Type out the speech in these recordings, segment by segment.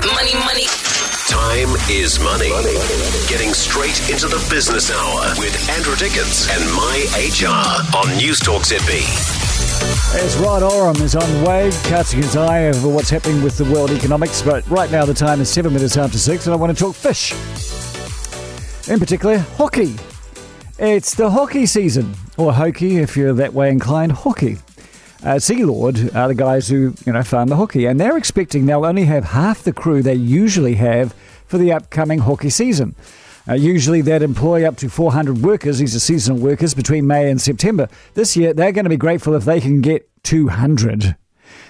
Money, money. Time is money. Getting straight into the business hour with Andrew Dickens and My HR on News Talk ZB. As Rod Oram is on the way, casting his eye over what's happening with the world economics. But right now, the time is seven minutes after six, and I want to talk fish. In particular, hoki. It's the hoki season, or hokey if you're that way inclined, hockey. Uh, Sealord are the guys who you know farm the hoki, and they're expecting they'll only have half the crew they usually have for the upcoming hoki season. Uh, usually they'd employ up to 400 workers. These are seasonal workers between May and September. This year they're going to be grateful if they can get 200.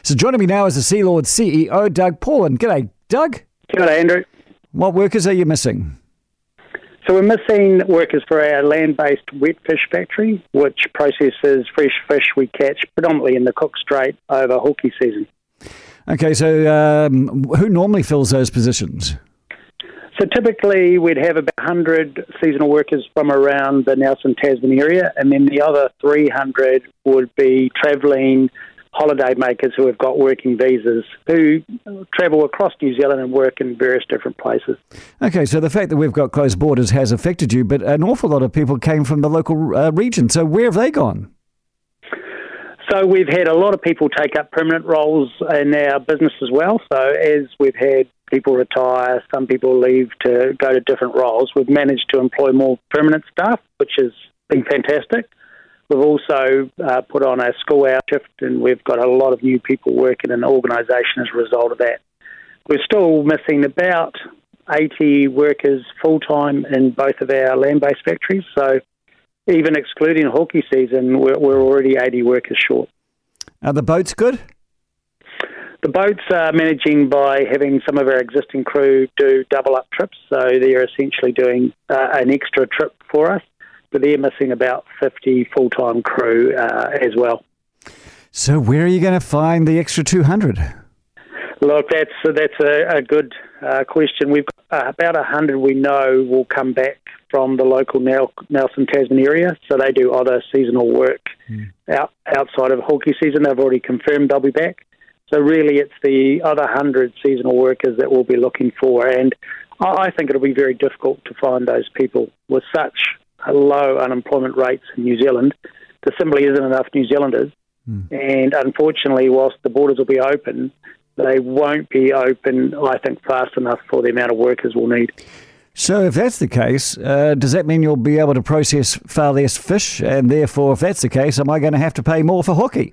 So joining me now is the Sealord CEO, Doug Paulin. G'day, Doug. G'day, Andrew. What workers are you missing? So we're missing workers for our land-based wet fish factory, which processes fresh fish we catch predominantly in the Cook Strait over hoki season. Okay, so um, who normally fills those positions? So typically we'd have about 100 seasonal workers from around the Nelson Tasman area, and then the other 300 would be travelling holiday makers who have got working visas who travel across New Zealand and work in various different places. Okay, so the fact that we've got closed borders has affected you, but an awful lot of people came from the local uh, region. So where have they gone? So we've had a lot of people take up permanent roles in our business as well. So as we've had people retire, some people leave to go to different roles, we've managed to employ more permanent staff, which has been fantastic. We've also uh, put on a school hour shift, and we've got a lot of new people working in the organisation as a result of that. We're still missing about 80 workers full time in both of our land based factories. So, even excluding hoki season, we're, we're already 80 workers short. Are the boats good? The boats are managing by having some of our existing crew do double up trips, so they're essentially doing uh, an extra trip for us but they're missing about 50 full time crew uh, as well. So, where are you going to find the extra 200? Look, that's that's a, a good uh, question. We've got uh, about 100 we know will come back from the local Nelson Tasman area, so they do other seasonal work mm. out, outside of hoki season. They've already confirmed they'll be back. So really, it's the other 100 seasonal workers that we'll be looking for, and I think it'll be very difficult to find those people with such low unemployment rates in New Zealand. There simply isn't enough New Zealanders. Mm. And unfortunately, whilst the borders will be open, they won't be open, I think, fast enough for the amount of workers we'll need. So, if that's the case, uh, does that mean you'll be able to process far less fish? And therefore, if that's the case, am I going to have to pay more for hoki?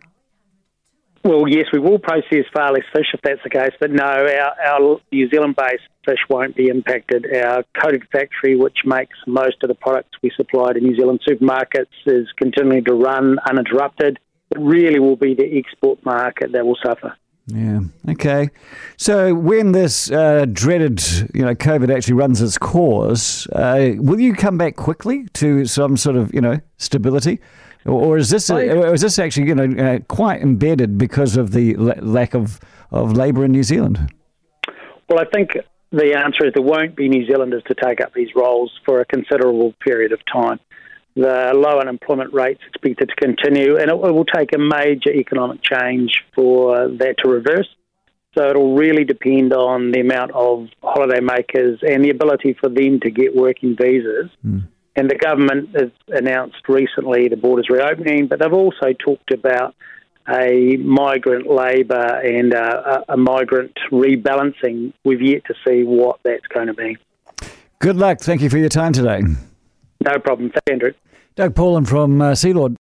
Well, yes, we will process far less fish if that's the case, but no, our, our New Zealand based fish won't be impacted. Our coated factory, which makes most of the products we supply to New Zealand supermarkets, is continuing to run uninterrupted. It really will be the export market that will suffer. Yeah. Okay. So when this uh, dreaded, you know, COVID actually runs its course, uh, will you come back quickly to some sort of, you know, stability? or is this or is this actually you know uh, quite embedded because of the lack of of labour in New Zealand? Well, I think the answer is there won't be New Zealanders to take up these roles for a considerable period of time. The low unemployment rate's expected to continue, and it, it will take a major economic change for that to reverse. So it'll really depend on the amount of holiday makers and the ability for them to get working visas. Mm and the government has announced recently the borders reopening, but they've also talked about a migrant labour and a, a migrant rebalancing. We've yet to see what that's going to be. Good luck. Thank you for your time today. No problem. Thank you, Andrew. Doug Paulin from uh, Sealord.